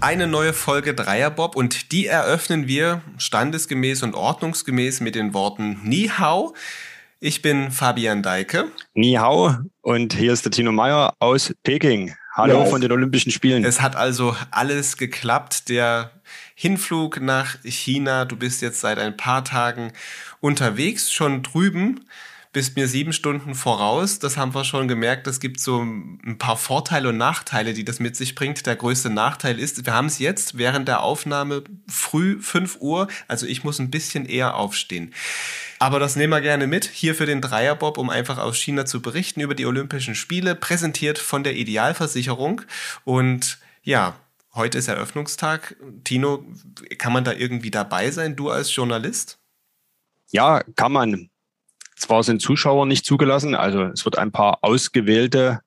Eine neue Folge Dreierbob und die eröffnen wir standesgemäß und ordnungsgemäß mit den Worten Ni Hao. Ich bin Fabian Deike. Ni Hao und hier ist der Tino Meyer aus Peking. Hallo ja. von den Olympischen Spielen. Es hat also alles geklappt. Der Hinflug nach China, du bist jetzt seit ein paar Tagen unterwegs, schon drüben bist mir sieben Stunden voraus. Das haben wir schon gemerkt. Es gibt so ein paar Vorteile und Nachteile, die das mit sich bringt. Der größte Nachteil ist, wir haben es jetzt während der Aufnahme früh 5 Uhr. Also ich muss ein bisschen eher aufstehen. Aber das nehmen wir gerne mit hier für den Dreierbob, um einfach aus China zu berichten über die Olympischen Spiele, präsentiert von der Idealversicherung. Und ja, heute ist Eröffnungstag. Tino, kann man da irgendwie dabei sein, du als Journalist? Ja, kann man. Zwar sind Zuschauer nicht zugelassen, also es wird ein paar ausgewählte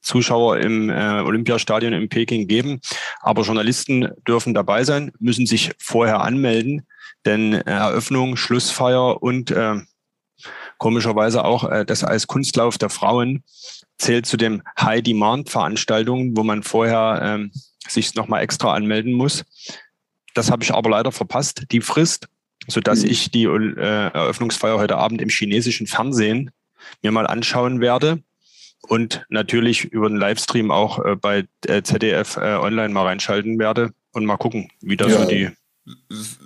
Zuschauer im äh, Olympiastadion in Peking geben, aber Journalisten dürfen dabei sein, müssen sich vorher anmelden, denn Eröffnung, Schlussfeier und äh, komischerweise auch äh, das als Kunstlauf der Frauen zählt zu den High-Demand-Veranstaltungen, wo man vorher ähm, sich nochmal extra anmelden muss. Das habe ich aber leider verpasst, die Frist so dass mhm. ich die äh, Eröffnungsfeier heute Abend im chinesischen Fernsehen mir mal anschauen werde und natürlich über den Livestream auch äh, bei äh, ZDF äh, online mal reinschalten werde und mal gucken, wie das ja. so die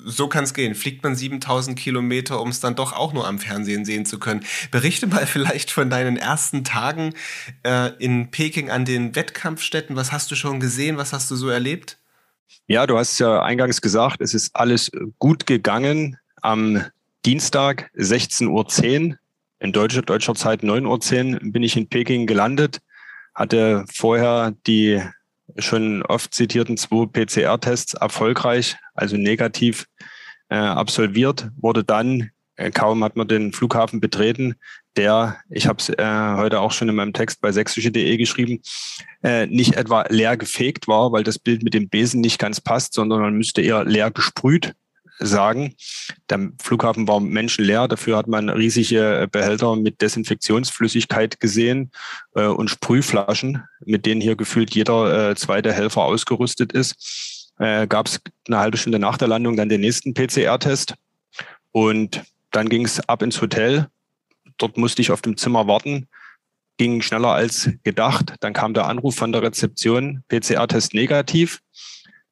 so kann es gehen. Fliegt man 7000 Kilometer, um es dann doch auch nur am Fernsehen sehen zu können. Berichte mal vielleicht von deinen ersten Tagen äh, in Peking an den Wettkampfstätten. Was hast du schon gesehen? Was hast du so erlebt? Ja, du hast ja eingangs gesagt, es ist alles gut gegangen. Am Dienstag 16.10 Uhr, in deutscher, deutscher Zeit 9.10 Uhr, bin ich in Peking gelandet, hatte vorher die schon oft zitierten zwei PCR-Tests erfolgreich, also negativ äh, absolviert, wurde dann, äh, kaum hat man den Flughafen betreten, der, ich habe es äh, heute auch schon in meinem Text bei sächsische.de geschrieben, äh, nicht etwa leer gefegt war, weil das Bild mit dem Besen nicht ganz passt, sondern man müsste eher leer gesprüht sagen. Der Flughafen war menschenleer, dafür hat man riesige Behälter mit Desinfektionsflüssigkeit gesehen äh, und Sprühflaschen, mit denen hier gefühlt jeder äh, zweite Helfer ausgerüstet ist. Äh, Gab es eine halbe Stunde nach der Landung dann den nächsten PCR-Test und dann ging es ab ins Hotel Dort musste ich auf dem Zimmer warten, ging schneller als gedacht. Dann kam der Anruf von der Rezeption, PCR-Test negativ.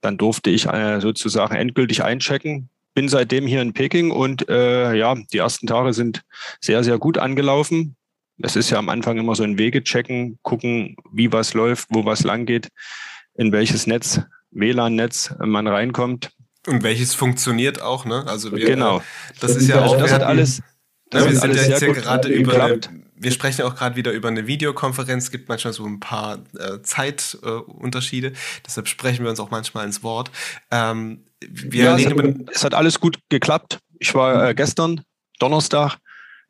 Dann durfte ich äh, sozusagen endgültig einchecken. Bin seitdem hier in Peking und äh, ja, die ersten Tage sind sehr, sehr gut angelaufen. Es ist ja am Anfang immer so ein Wege checken, gucken, wie was läuft, wo was lang geht, in welches Netz, WLAN-Netz man reinkommt. Und welches funktioniert auch, ne? Also wir, genau. Das ist ja auch. Das hat alles ja, wir sind ja jetzt ja gerade über eine, wir sprechen auch gerade wieder über eine Videokonferenz, es gibt manchmal so ein paar äh, Zeitunterschiede, äh, deshalb sprechen wir uns auch manchmal ins Wort. Ähm, ja, es, hat, es hat alles gut geklappt. Ich war äh, gestern, Donnerstag,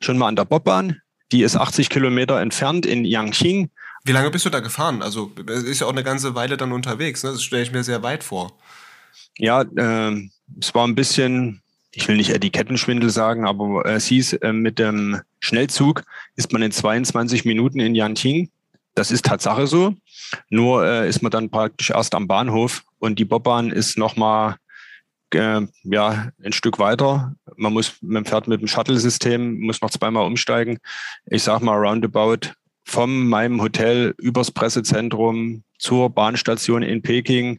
schon mal an der Bobbahn. Die ist 80 Kilometer entfernt in Yangqing. Wie lange bist du da gefahren? Also es ist ja auch eine ganze Weile dann unterwegs. Ne? Das stelle ich mir sehr weit vor. Ja, äh, es war ein bisschen ich will nicht Etikettenschwindel sagen, aber es hieß, äh, mit dem Schnellzug ist man in 22 Minuten in Yanqing. Das ist Tatsache so. Nur äh, ist man dann praktisch erst am Bahnhof und die Bobbahn ist nochmal äh, ja, ein Stück weiter. Man muss, man fährt mit dem Shuttle-System, muss noch zweimal umsteigen. Ich sag mal roundabout von meinem Hotel übers Pressezentrum zur Bahnstation in Peking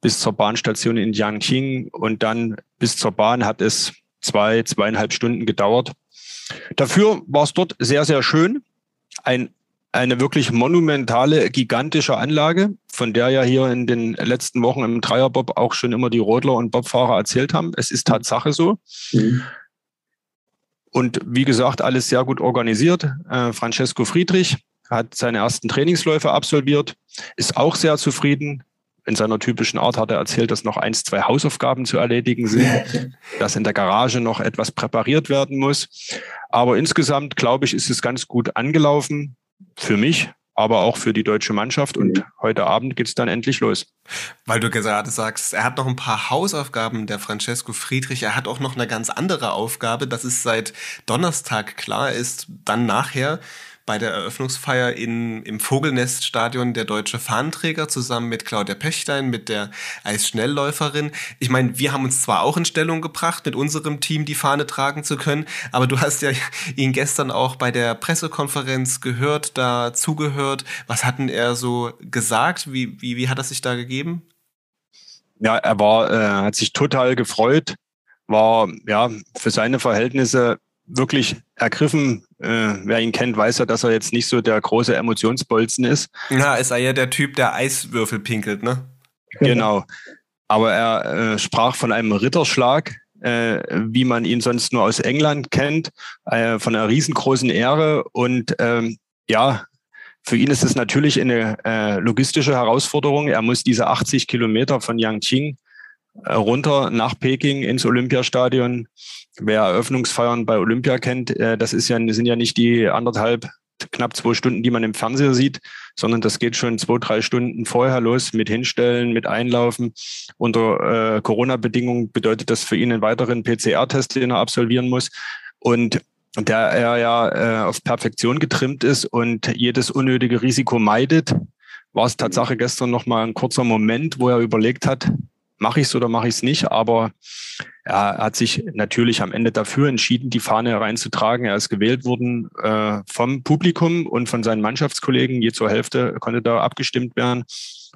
bis zur Bahnstation in Yangqing und dann bis zur Bahn hat es zwei, zweieinhalb Stunden gedauert. Dafür war es dort sehr, sehr schön. Ein, eine wirklich monumentale, gigantische Anlage, von der ja hier in den letzten Wochen im Dreierbob auch schon immer die Rodler und Bobfahrer erzählt haben. Es ist Tatsache so. Mhm. Und wie gesagt, alles sehr gut organisiert. Äh, Francesco Friedrich hat seine ersten Trainingsläufe absolviert, ist auch sehr zufrieden, in seiner typischen Art hat er erzählt, dass noch eins, zwei Hausaufgaben zu erledigen sind, dass in der Garage noch etwas präpariert werden muss. Aber insgesamt, glaube ich, ist es ganz gut angelaufen für mich, aber auch für die deutsche Mannschaft. Und heute Abend geht es dann endlich los. Weil du gerade sagst, er hat noch ein paar Hausaufgaben, der Francesco Friedrich. Er hat auch noch eine ganz andere Aufgabe, dass es seit Donnerstag klar ist, dann nachher bei der Eröffnungsfeier in, im Vogelneststadion der deutsche Fahnenträger zusammen mit Claudia Pechstein, mit der Eisschnellläuferin. Ich meine, wir haben uns zwar auch in Stellung gebracht, mit unserem Team die Fahne tragen zu können, aber du hast ja ihn gestern auch bei der Pressekonferenz gehört, da zugehört. Was hat denn er so gesagt? Wie, wie, wie hat er sich da gegeben? Ja, er war, äh, hat sich total gefreut, war ja für seine Verhältnisse wirklich ergriffen. Äh, wer ihn kennt, weiß ja, dass er jetzt nicht so der große Emotionsbolzen ist. Ja, ist er ja der Typ, der Eiswürfel pinkelt, ne? Genau. Aber er äh, sprach von einem Ritterschlag, äh, wie man ihn sonst nur aus England kennt, äh, von einer riesengroßen Ehre. Und ähm, ja, für ihn ist es natürlich eine äh, logistische Herausforderung. Er muss diese 80 Kilometer von Yangqing äh, runter nach Peking ins Olympiastadion. Wer Eröffnungsfeiern bei Olympia kennt, äh, das ist ja, sind ja nicht die anderthalb, knapp zwei Stunden, die man im Fernseher sieht, sondern das geht schon zwei, drei Stunden vorher los mit Hinstellen, mit Einlaufen. Unter äh, Corona-Bedingungen bedeutet das für ihn einen weiteren PCR-Test, den er absolvieren muss. Und der er ja äh, auf Perfektion getrimmt ist und jedes unnötige Risiko meidet, war es Tatsache gestern noch mal ein kurzer Moment, wo er überlegt hat, mache ich es oder mache ich es nicht. Aber er hat sich natürlich am Ende dafür entschieden, die Fahne reinzutragen. Er ist gewählt worden äh, vom Publikum und von seinen Mannschaftskollegen. Je zur Hälfte konnte da abgestimmt werden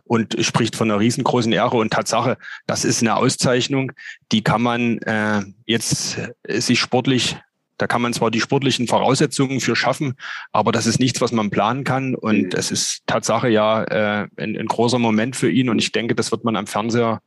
und spricht von einer riesengroßen Ehre und Tatsache. Das ist eine Auszeichnung, die kann man äh, jetzt sich sportlich da kann man zwar die sportlichen Voraussetzungen für schaffen, aber das ist nichts, was man planen kann. Und mhm. es ist Tatsache ja äh, ein, ein großer Moment für ihn. Und ich denke, das wird man am Fernseher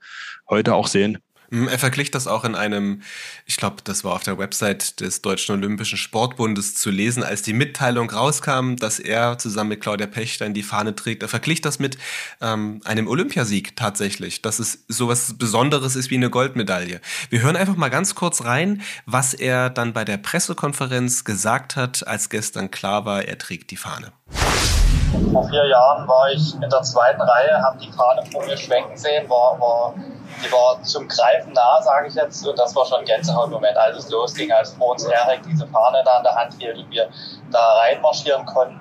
heute auch sehen. Hm, er vergleicht das auch in einem, ich glaube, das war auf der Website des Deutschen Olympischen Sportbundes zu lesen, als die Mitteilung rauskam, dass er zusammen mit Claudia Pechstein die Fahne trägt. Er vergleicht das mit ähm, einem Olympiasieg tatsächlich, dass es sowas Besonderes ist wie eine Goldmedaille. Wir hören einfach mal ganz kurz rein, was er dann bei der Pressekonferenz gesagt hat, als gestern klar war, er trägt die Fahne. Vor vier Jahren war ich in der zweiten Reihe, habe die Fahne vor mir schwenken sehen, war, war die war zum Greifen nah, sage ich jetzt. Und das war schon ein Gänsehautmoment, als es losging, als vor uns Erik diese Fahne da in der Hand hielt und wir da reinmarschieren konnten.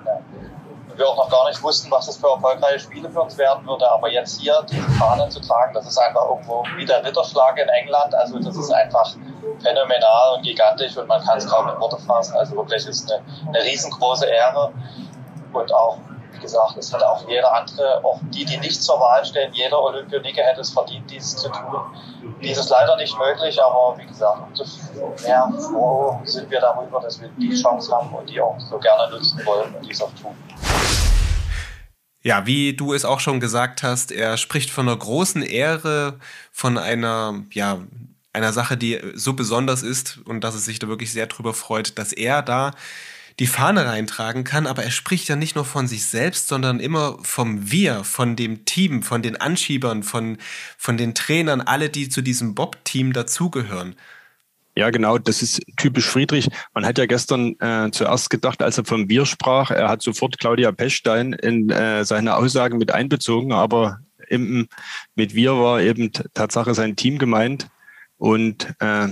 Und wir auch noch gar nicht wussten, was das für erfolgreiche Spiele für uns werden würde. Aber jetzt hier diese Fahne zu tragen, das ist einfach irgendwo wie der Ritterschlag in England. Also das ist einfach phänomenal und gigantisch und man kann es kaum in Worte fassen. Also wirklich ist eine, eine riesengroße Ehre und auch gesagt, es hätte auch jeder andere, auch die, die nicht zur Wahl stehen, jeder Olympioniker hätte es verdient, dieses zu tun. Dies ist leider nicht möglich, aber wie gesagt, umso mehr froh sind wir darüber, dass wir die Chance haben und die auch so gerne nutzen wollen und dies auch tun. Ja, wie du es auch schon gesagt hast, er spricht von einer großen Ehre, von einer, ja, einer Sache, die so besonders ist und dass es sich da wirklich sehr drüber freut, dass er da die Fahne reintragen kann, aber er spricht ja nicht nur von sich selbst, sondern immer vom Wir, von dem Team, von den Anschiebern, von, von den Trainern, alle, die zu diesem Bob-Team dazugehören. Ja, genau, das ist typisch Friedrich. Man hat ja gestern äh, zuerst gedacht, als er vom Wir sprach, er hat sofort Claudia Pechstein in äh, seine Aussagen mit einbezogen, aber eben mit Wir war eben Tatsache sein Team gemeint. Und äh,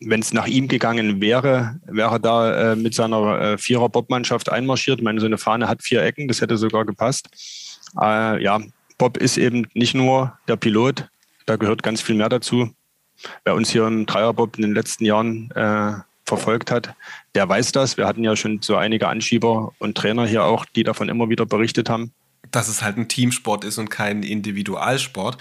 wenn es nach ihm gegangen wäre, wäre er da äh, mit seiner äh, Vierer-Bob-Mannschaft einmarschiert. Ich meine, so eine Fahne hat vier Ecken, das hätte sogar gepasst. Äh, ja, Bob ist eben nicht nur der Pilot, da gehört ganz viel mehr dazu. Wer uns hier im Dreierbob in den letzten Jahren äh, verfolgt hat, der weiß das. Wir hatten ja schon so einige Anschieber und Trainer hier auch, die davon immer wieder berichtet haben. Dass es halt ein Teamsport ist und kein Individualsport.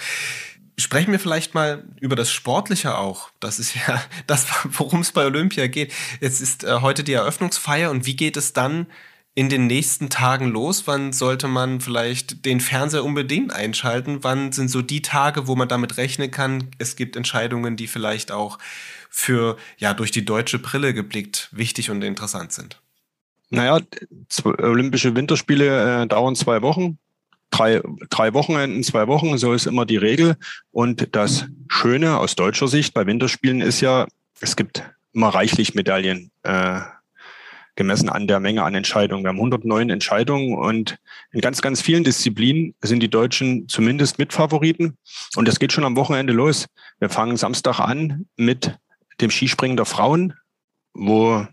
Sprechen wir vielleicht mal über das Sportliche auch. Das ist ja das, worum es bei Olympia geht. Jetzt ist äh, heute die Eröffnungsfeier und wie geht es dann in den nächsten Tagen los? Wann sollte man vielleicht den Fernseher unbedingt einschalten? Wann sind so die Tage, wo man damit rechnen kann? Es gibt Entscheidungen, die vielleicht auch für, ja, durch die deutsche Brille geblickt wichtig und interessant sind. Naja, Olympische Winterspiele äh, dauern zwei Wochen drei, drei Wochenenden, zwei Wochen, so ist immer die Regel. Und das Schöne aus deutscher Sicht bei Winterspielen ist ja, es gibt immer reichlich Medaillen, äh, gemessen an der Menge an Entscheidungen. Wir haben 109 Entscheidungen und in ganz, ganz vielen Disziplinen sind die Deutschen zumindest Mitfavoriten. Und das geht schon am Wochenende los. Wir fangen Samstag an mit dem Skispringen der Frauen, wo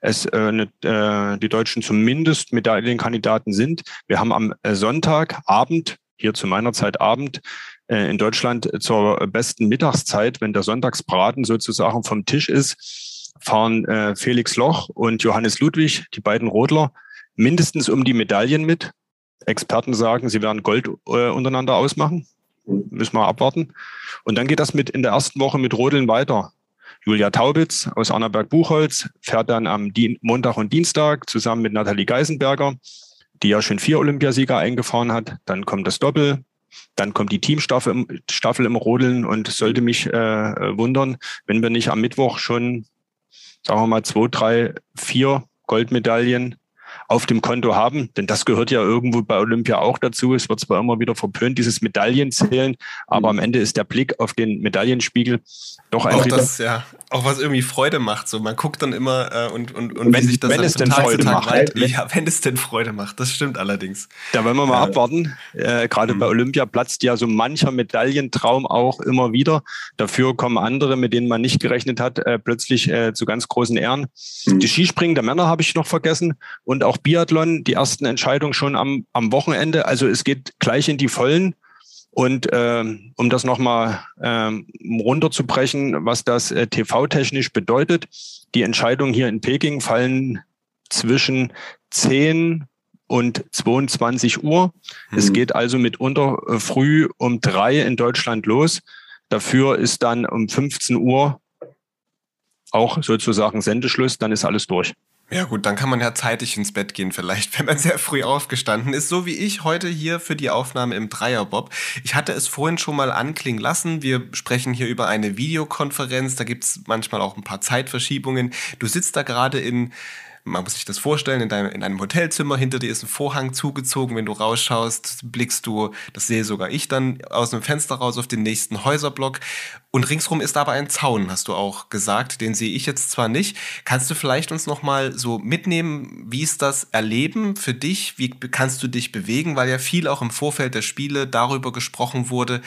es äh, ne, äh, die Deutschen zumindest Medaillenkandidaten sind. Wir haben am äh, Sonntagabend, hier zu meiner Zeit Abend, äh, in Deutschland zur besten Mittagszeit, wenn der Sonntagsbraten sozusagen vom Tisch ist, fahren äh, Felix Loch und Johannes Ludwig, die beiden Rodler, mindestens um die Medaillen mit. Experten sagen, sie werden Gold äh, untereinander ausmachen. Müssen wir abwarten. Und dann geht das mit in der ersten Woche mit Rodeln weiter. Julia Taubitz aus Annaberg-Buchholz fährt dann am Dien Montag und Dienstag zusammen mit Nathalie Geisenberger, die ja schon vier Olympiasieger eingefahren hat. Dann kommt das Doppel. Dann kommt die Teamstaffel im, Staffel im Rodeln und sollte mich äh, wundern, wenn wir nicht am Mittwoch schon, sagen wir mal, zwei, drei, vier Goldmedaillen auf dem Konto haben, denn das gehört ja irgendwo bei Olympia auch dazu. Es wird zwar immer wieder verpönt, dieses Medaillenzählen, aber am Ende ist der Blick auf den Medaillenspiegel doch ein auch das, ja, auch was irgendwie Freude macht. So, man guckt dann immer äh, und und und wenn, wie sich das wenn es denn Tag Freude macht, weit, ja, wenn es denn Freude macht, das stimmt allerdings. Da wollen wir mal äh, abwarten. Äh, Gerade mhm. bei Olympia platzt ja so mancher Medaillentraum auch immer wieder. Dafür kommen andere, mit denen man nicht gerechnet hat, äh, plötzlich äh, zu ganz großen Ehren. Mhm. Die Skispringen der Männer habe ich noch vergessen und auch Biathlon, die ersten Entscheidungen schon am, am Wochenende. Also es geht gleich in die Vollen. Und ähm, um das nochmal ähm, runterzubrechen, was das äh, TV-technisch bedeutet, die Entscheidungen hier in Peking fallen zwischen 10 und 22 Uhr. Mhm. Es geht also mitunter äh, früh um drei in Deutschland los. Dafür ist dann um 15 Uhr auch sozusagen Sendeschluss, dann ist alles durch. Ja gut, dann kann man ja zeitig ins Bett gehen vielleicht, wenn man sehr früh aufgestanden ist, so wie ich heute hier für die Aufnahme im Dreierbob. Ich hatte es vorhin schon mal anklingen lassen, wir sprechen hier über eine Videokonferenz, da gibt's manchmal auch ein paar Zeitverschiebungen. Du sitzt da gerade in man muss sich das vorstellen, in, deinem, in einem Hotelzimmer, hinter dir ist ein Vorhang zugezogen, wenn du rausschaust, blickst du, das sehe sogar ich dann, aus dem Fenster raus auf den nächsten Häuserblock. Und ringsrum ist aber ein Zaun, hast du auch gesagt, den sehe ich jetzt zwar nicht. Kannst du vielleicht uns nochmal so mitnehmen, wie ist das Erleben für dich? Wie kannst du dich bewegen? Weil ja viel auch im Vorfeld der Spiele darüber gesprochen wurde,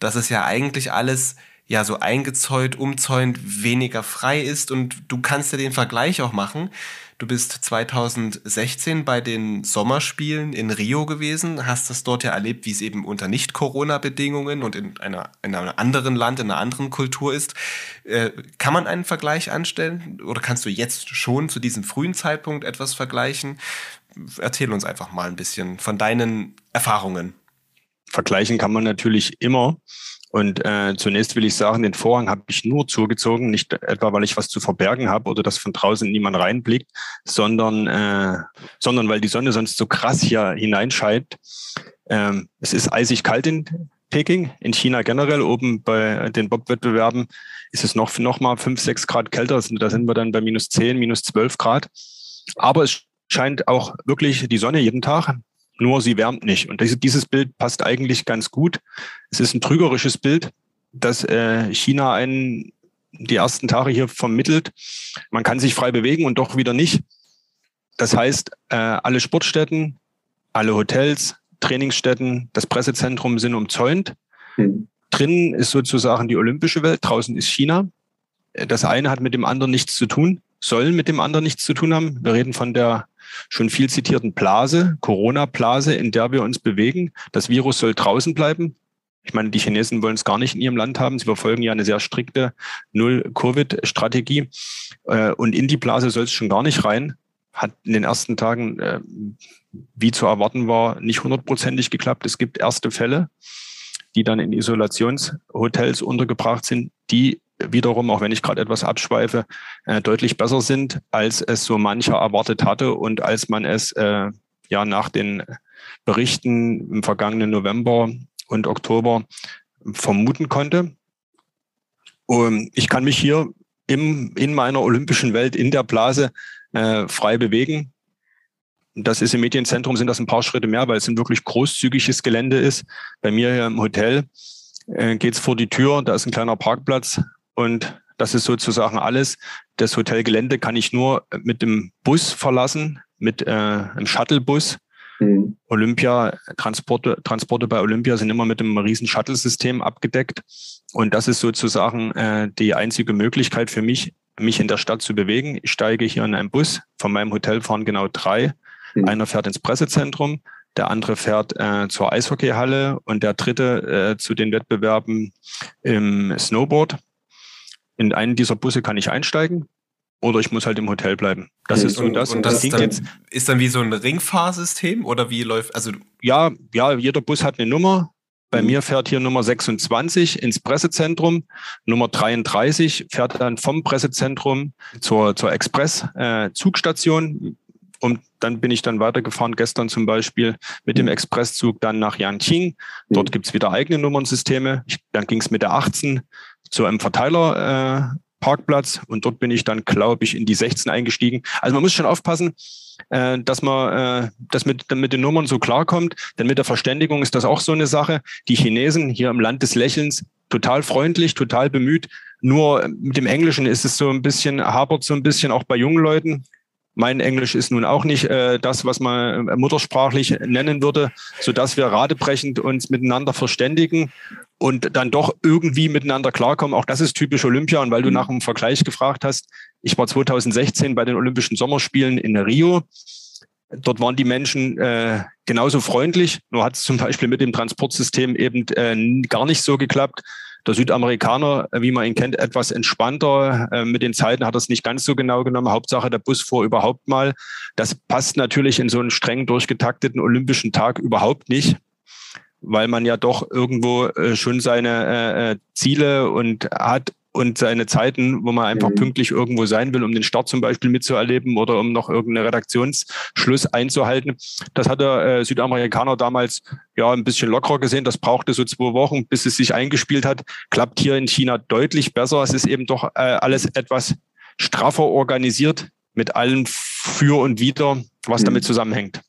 dass es ja eigentlich alles ja so eingezäunt, umzäunt, weniger frei ist und du kannst ja den Vergleich auch machen. Du bist 2016 bei den Sommerspielen in Rio gewesen, hast das dort ja erlebt, wie es eben unter Nicht-Corona-Bedingungen und in, einer, in einem anderen Land, in einer anderen Kultur ist. Äh, kann man einen Vergleich anstellen oder kannst du jetzt schon zu diesem frühen Zeitpunkt etwas vergleichen? Erzähl uns einfach mal ein bisschen von deinen Erfahrungen. Vergleichen kann man natürlich immer. Und äh, zunächst will ich sagen, den Vorhang habe ich nur zugezogen, nicht etwa, weil ich was zu verbergen habe oder dass von draußen niemand reinblickt, sondern, äh, sondern weil die Sonne sonst so krass hier hineinscheint. Ähm, es ist eisig kalt in Peking, in China generell. Oben bei den Bob-Wettbewerben ist es noch, noch mal fünf, sechs Grad kälter. Da sind wir dann bei minus zehn, minus zwölf Grad. Aber es scheint auch wirklich die Sonne jeden Tag nur sie wärmt nicht. Und dieses Bild passt eigentlich ganz gut. Es ist ein trügerisches Bild, dass äh, China einen die ersten Tage hier vermittelt. Man kann sich frei bewegen und doch wieder nicht. Das heißt, äh, alle Sportstätten, alle Hotels, Trainingsstätten, das Pressezentrum sind umzäunt. Mhm. Drinnen ist sozusagen die olympische Welt, draußen ist China. Das eine hat mit dem anderen nichts zu tun, soll mit dem anderen nichts zu tun haben. Wir reden von der schon viel zitierten Blase, Corona-Blase, in der wir uns bewegen. Das Virus soll draußen bleiben. Ich meine, die Chinesen wollen es gar nicht in ihrem Land haben. Sie verfolgen ja eine sehr strikte Null-Covid-Strategie. Äh, und in die Blase soll es schon gar nicht rein. Hat in den ersten Tagen, äh, wie zu erwarten war, nicht hundertprozentig geklappt. Es gibt erste Fälle, die dann in Isolationshotels untergebracht sind, die wiederum, auch wenn ich gerade etwas abschweife, äh, deutlich besser sind, als es so mancher erwartet hatte und als man es äh, ja nach den Berichten im vergangenen November und Oktober vermuten konnte. Und ich kann mich hier im, in meiner olympischen Welt, in der Blase äh, frei bewegen. Das ist im Medienzentrum, sind das ein paar Schritte mehr, weil es ein wirklich großzügiges Gelände ist. Bei mir hier im Hotel äh, geht es vor die Tür, da ist ein kleiner Parkplatz, und das ist sozusagen alles. Das Hotelgelände kann ich nur mit dem Bus verlassen, mit äh, einem Shuttlebus. Mhm. Olympia, Transporte, Transporte bei Olympia sind immer mit einem riesen Shuttle-System abgedeckt. Und das ist sozusagen äh, die einzige Möglichkeit für mich, mich in der Stadt zu bewegen. Ich steige hier in einen Bus. Von meinem Hotel fahren genau drei. Mhm. Einer fährt ins Pressezentrum, der andere fährt äh, zur Eishockeyhalle und der dritte äh, zu den Wettbewerben im Snowboard. In einen dieser Busse kann ich einsteigen oder ich muss halt im Hotel bleiben. Das ist so das. Und das, das dann, jetzt, ist dann wie so ein Ringfahrsystem oder wie läuft, also? Ja, ja, jeder Bus hat eine Nummer. Bei mhm. mir fährt hier Nummer 26 ins Pressezentrum. Nummer 33 fährt dann vom Pressezentrum zur, zur Express-Zugstation. Äh, und dann bin ich dann weitergefahren, gestern zum Beispiel mit dem mhm. Expresszug dann nach Yanqing. Dort mhm. gibt's wieder eigene Nummernsysteme. Ich, dann ging's mit der 18 zu einem Verteiler. Äh, Parkplatz und dort bin ich dann, glaube ich, in die 16 eingestiegen. Also man muss schon aufpassen, äh, dass man äh, das mit, mit den Nummern so klarkommt, denn mit der Verständigung ist das auch so eine Sache. Die Chinesen hier im Land des Lächelns total freundlich, total bemüht. Nur mit dem Englischen ist es so ein bisschen, hapert so ein bisschen auch bei jungen Leuten. Mein Englisch ist nun auch nicht äh, das, was man muttersprachlich nennen würde, so dass wir radebrechend uns miteinander verständigen und dann doch irgendwie miteinander klarkommen. Auch das ist typisch Olympia. Und weil du mhm. nach einem Vergleich gefragt hast, ich war 2016 bei den Olympischen Sommerspielen in Rio. Dort waren die Menschen äh, genauso freundlich, nur hat es zum Beispiel mit dem Transportsystem eben äh, gar nicht so geklappt. Der Südamerikaner, wie man ihn kennt, etwas entspannter. Äh, mit den Zeiten hat er es nicht ganz so genau genommen. Hauptsache, der Bus fuhr überhaupt mal. Das passt natürlich in so einen streng durchgetakteten olympischen Tag überhaupt nicht weil man ja doch irgendwo äh, schon seine äh, äh, Ziele und hat und seine Zeiten, wo man einfach mhm. pünktlich irgendwo sein will, um den Start zum Beispiel mitzuerleben oder um noch irgendeinen Redaktionsschluss einzuhalten. Das hat der äh, Südamerikaner damals ja ein bisschen lockerer gesehen. Das brauchte so zwei Wochen, bis es sich eingespielt hat. Klappt hier in China deutlich besser. Es ist eben doch äh, alles etwas straffer organisiert mit allem für und wider, was mhm. damit zusammenhängt.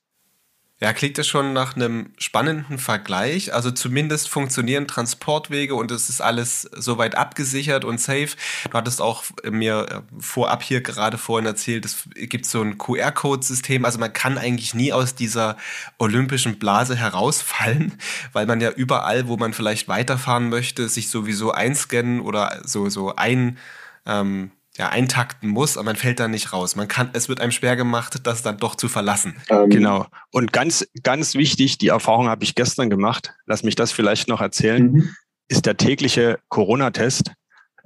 Ja, klingt das schon nach einem spannenden Vergleich. Also zumindest funktionieren Transportwege und es ist alles soweit abgesichert und safe. Du hattest auch mir äh, vorab hier gerade vorhin erzählt, es gibt so ein QR-Code-System. Also man kann eigentlich nie aus dieser olympischen Blase herausfallen, weil man ja überall, wo man vielleicht weiterfahren möchte, sich sowieso einscannen oder so, so ein, ähm, ja, eintakten muss, aber man fällt da nicht raus. Man kann, es wird einem schwer gemacht, das dann doch zu verlassen. Ähm. Genau. Und ganz, ganz wichtig, die Erfahrung habe ich gestern gemacht, lass mich das vielleicht noch erzählen, mhm. ist der tägliche Corona-Test.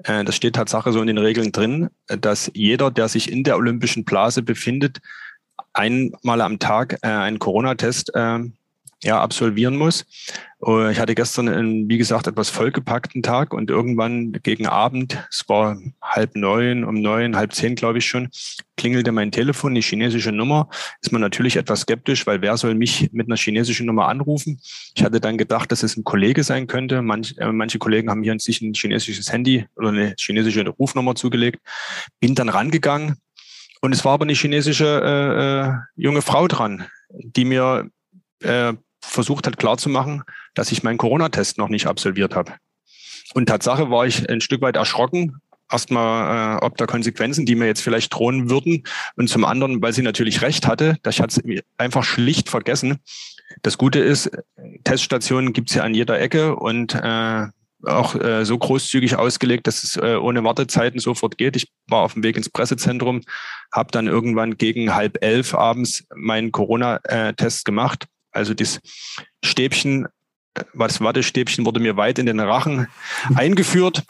Äh, das steht Tatsache so in den Regeln drin, dass jeder, der sich in der olympischen Blase befindet, einmal am Tag äh, einen Corona-Test äh, ja, absolvieren muss. Äh, ich hatte gestern einen, wie gesagt, etwas vollgepackten Tag und irgendwann gegen Abend, es war halb neun, um neun, halb zehn, glaube ich schon, klingelte mein Telefon, die chinesische Nummer. Ist man natürlich etwas skeptisch, weil wer soll mich mit einer chinesischen Nummer anrufen? Ich hatte dann gedacht, dass es ein Kollege sein könnte. Manch, äh, manche Kollegen haben hier sich ein chinesisches Handy oder eine chinesische Rufnummer zugelegt. Bin dann rangegangen und es war aber eine chinesische äh, äh, junge Frau dran, die mir äh, versucht hat klarzumachen, dass ich meinen Corona-Test noch nicht absolviert habe. Und Tatsache war ich ein Stück weit erschrocken, erstmal äh, ob der Konsequenzen, die mir jetzt vielleicht drohen würden, und zum anderen, weil sie natürlich recht hatte, dass ich es einfach schlicht vergessen. Das Gute ist, Teststationen gibt's ja an jeder Ecke und äh, auch äh, so großzügig ausgelegt, dass es äh, ohne Wartezeiten sofort geht. Ich war auf dem Weg ins Pressezentrum, habe dann irgendwann gegen halb elf abends meinen Corona-Test gemacht also das Stäbchen, was Wattestäbchen wurde mir weit in den Rachen eingeführt.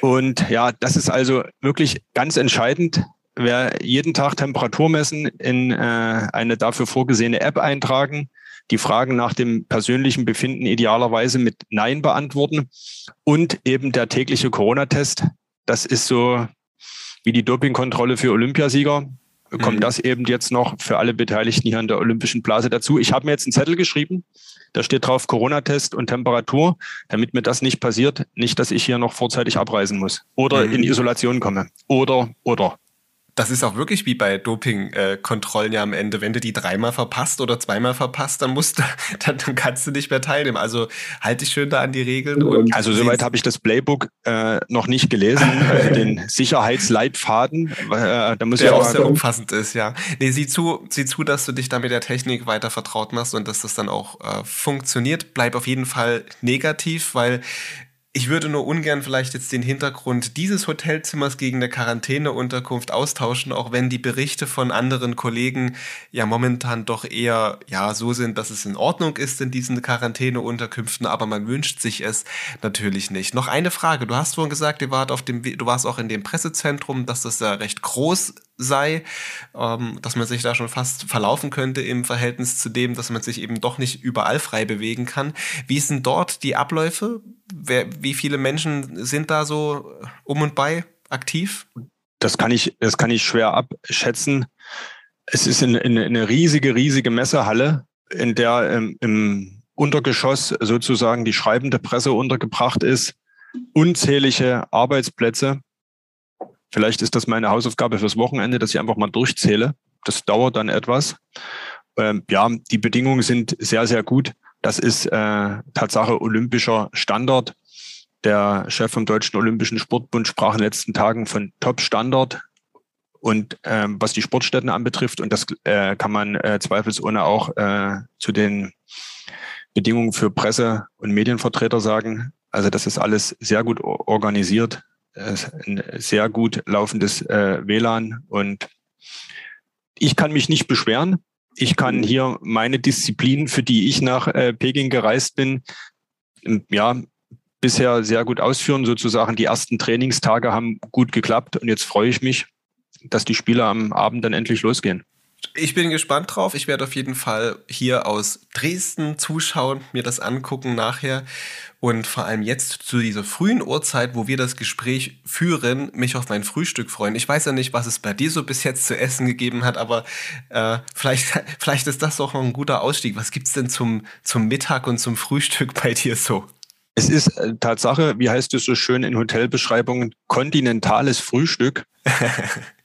Und ja, das ist also wirklich ganz entscheidend. Wer jeden Tag Temperatur messen, in äh, eine dafür vorgesehene App eintragen, die Fragen nach dem persönlichen Befinden idealerweise mit Nein beantworten und eben der tägliche Corona-Test. Das ist so wie die Dopingkontrolle für Olympiasieger kommt mhm. das eben jetzt noch für alle Beteiligten hier an der Olympischen Blase dazu. Ich habe mir jetzt einen Zettel geschrieben, da steht drauf Corona-Test und Temperatur, damit mir das nicht passiert, nicht, dass ich hier noch vorzeitig abreisen muss oder mhm. in Isolation komme oder oder. Das ist auch wirklich wie bei Doping-Kontrollen ja am Ende. Wenn du die dreimal verpasst oder zweimal verpasst, dann musst du, dann, dann kannst du nicht mehr teilnehmen. Also halte dich schön da an die Regeln. Und also soweit habe ich das Playbook äh, noch nicht gelesen, äh, den Sicherheitsleitfaden. Äh, da muss der ich auch sehr umfassend ist, ja. Nee, sieh zu, sieh zu, dass du dich da mit der Technik weiter vertraut machst und dass das dann auch äh, funktioniert. Bleib auf jeden Fall negativ, weil ich würde nur ungern vielleicht jetzt den Hintergrund dieses Hotelzimmers gegen eine Quarantäneunterkunft austauschen, auch wenn die Berichte von anderen Kollegen ja momentan doch eher ja so sind, dass es in Ordnung ist in diesen Quarantäneunterkünften, aber man wünscht sich es natürlich nicht. Noch eine Frage: Du hast vorhin gesagt, ihr wart auf dem, du warst auch in dem Pressezentrum, dass das ja recht groß sei, ähm, dass man sich da schon fast verlaufen könnte im Verhältnis zu dem, dass man sich eben doch nicht überall frei bewegen kann. Wie sind dort die Abläufe? Wer, wie viele Menschen sind da so um und bei aktiv? Das kann ich, das kann ich schwer abschätzen. Es ist eine, eine, eine riesige, riesige Messehalle, in der ähm, im Untergeschoss sozusagen die schreibende Presse untergebracht ist, unzählige Arbeitsplätze Vielleicht ist das meine Hausaufgabe fürs Wochenende, dass ich einfach mal durchzähle. Das dauert dann etwas. Ähm, ja, die Bedingungen sind sehr, sehr gut. Das ist äh, Tatsache olympischer Standard. Der Chef vom Deutschen Olympischen Sportbund sprach in den letzten Tagen von Top-Standard. Und ähm, was die Sportstätten anbetrifft, und das äh, kann man äh, zweifelsohne auch äh, zu den Bedingungen für Presse- und Medienvertreter sagen. Also das ist alles sehr gut organisiert ein sehr gut laufendes äh, WLAN und ich kann mich nicht beschweren. Ich kann hier meine Disziplin, für die ich nach äh, Peking gereist bin, ja, bisher sehr gut ausführen. Sozusagen die ersten Trainingstage haben gut geklappt und jetzt freue ich mich, dass die Spiele am Abend dann endlich losgehen. Ich bin gespannt drauf. Ich werde auf jeden Fall hier aus Dresden zuschauen, mir das angucken nachher und vor allem jetzt zu dieser frühen Uhrzeit, wo wir das Gespräch führen, mich auf mein Frühstück freuen. Ich weiß ja nicht, was es bei dir so bis jetzt zu essen gegeben hat, aber äh, vielleicht, vielleicht ist das auch noch ein guter Ausstieg. Was gibt's denn zum, zum Mittag und zum Frühstück bei dir so? Es ist äh, Tatsache, wie heißt es so schön in Hotelbeschreibungen, kontinentales Frühstück.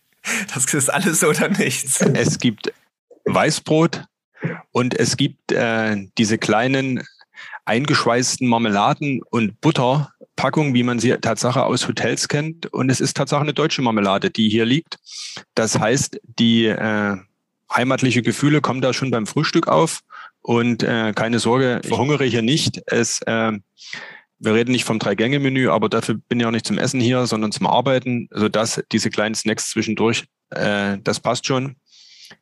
Das ist alles oder nichts. Es gibt Weißbrot und es gibt äh, diese kleinen eingeschweißten Marmeladen und Butterpackungen, wie man sie Tatsache aus Hotels kennt. Und es ist Tatsache eine deutsche Marmelade, die hier liegt. Das heißt, die äh, heimatliche Gefühle kommen da schon beim Frühstück auf. Und äh, keine Sorge, ich verhungere hier nicht. Es äh, wir reden nicht vom Drei-Gänge-Menü, aber dafür bin ich auch nicht zum Essen hier, sondern zum Arbeiten, sodass diese kleinen Snacks zwischendurch, äh, das passt schon.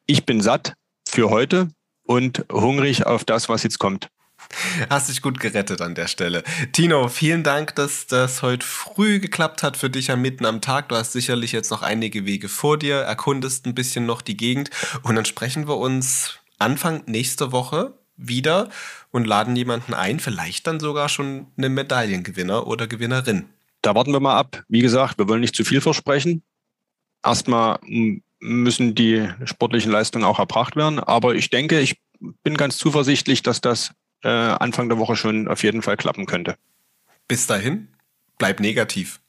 Ich bin satt für heute und hungrig auf das, was jetzt kommt. Hast dich gut gerettet an der Stelle. Tino, vielen Dank, dass das heute früh geklappt hat für dich am mitten am Tag. Du hast sicherlich jetzt noch einige Wege vor dir, erkundest ein bisschen noch die Gegend und dann sprechen wir uns Anfang nächster Woche wieder und laden jemanden ein, vielleicht dann sogar schon einen Medaillengewinner oder Gewinnerin. Da warten wir mal ab. Wie gesagt, wir wollen nicht zu viel versprechen. Erstmal müssen die sportlichen Leistungen auch erbracht werden. Aber ich denke, ich bin ganz zuversichtlich, dass das äh, Anfang der Woche schon auf jeden Fall klappen könnte. Bis dahin, bleib negativ.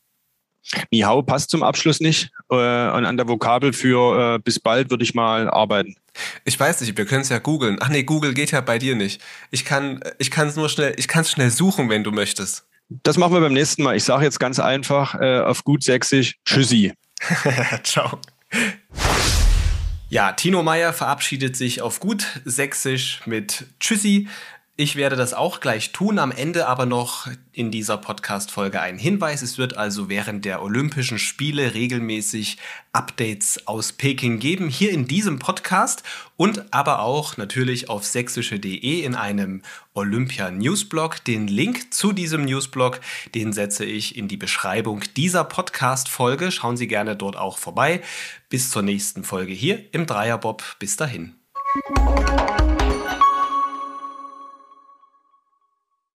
Nihau passt zum Abschluss nicht. Äh, und an der Vokabel für äh, bis bald würde ich mal arbeiten. Ich weiß nicht, wir können es ja googeln. Ach nee, Google geht ja bei dir nicht. Ich kann ich kann es nur schnell, ich kann es schnell suchen, wenn du möchtest. Das machen wir beim nächsten Mal. Ich sage jetzt ganz einfach äh, auf gut sächsisch Tschüssi. Ciao. Ja, Tino Meyer verabschiedet sich auf gut sächsisch mit Tschüssi. Ich werde das auch gleich tun, am Ende aber noch in dieser Podcast-Folge ein Hinweis. Es wird also während der Olympischen Spiele regelmäßig Updates aus Peking geben, hier in diesem Podcast und aber auch natürlich auf sächsische.de in einem Olympia Newsblog. Den Link zu diesem Newsblog, den setze ich in die Beschreibung dieser Podcast-Folge. Schauen Sie gerne dort auch vorbei. Bis zur nächsten Folge hier im Dreierbob. Bis dahin.